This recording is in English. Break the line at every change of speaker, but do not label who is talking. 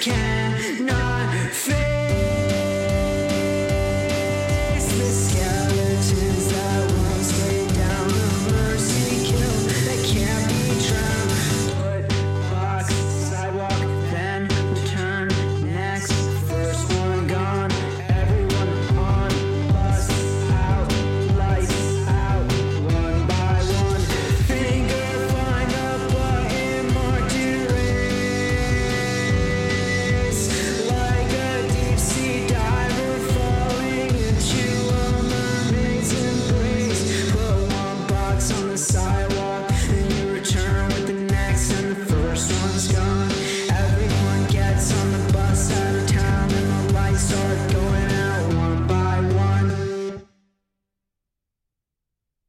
can. there's no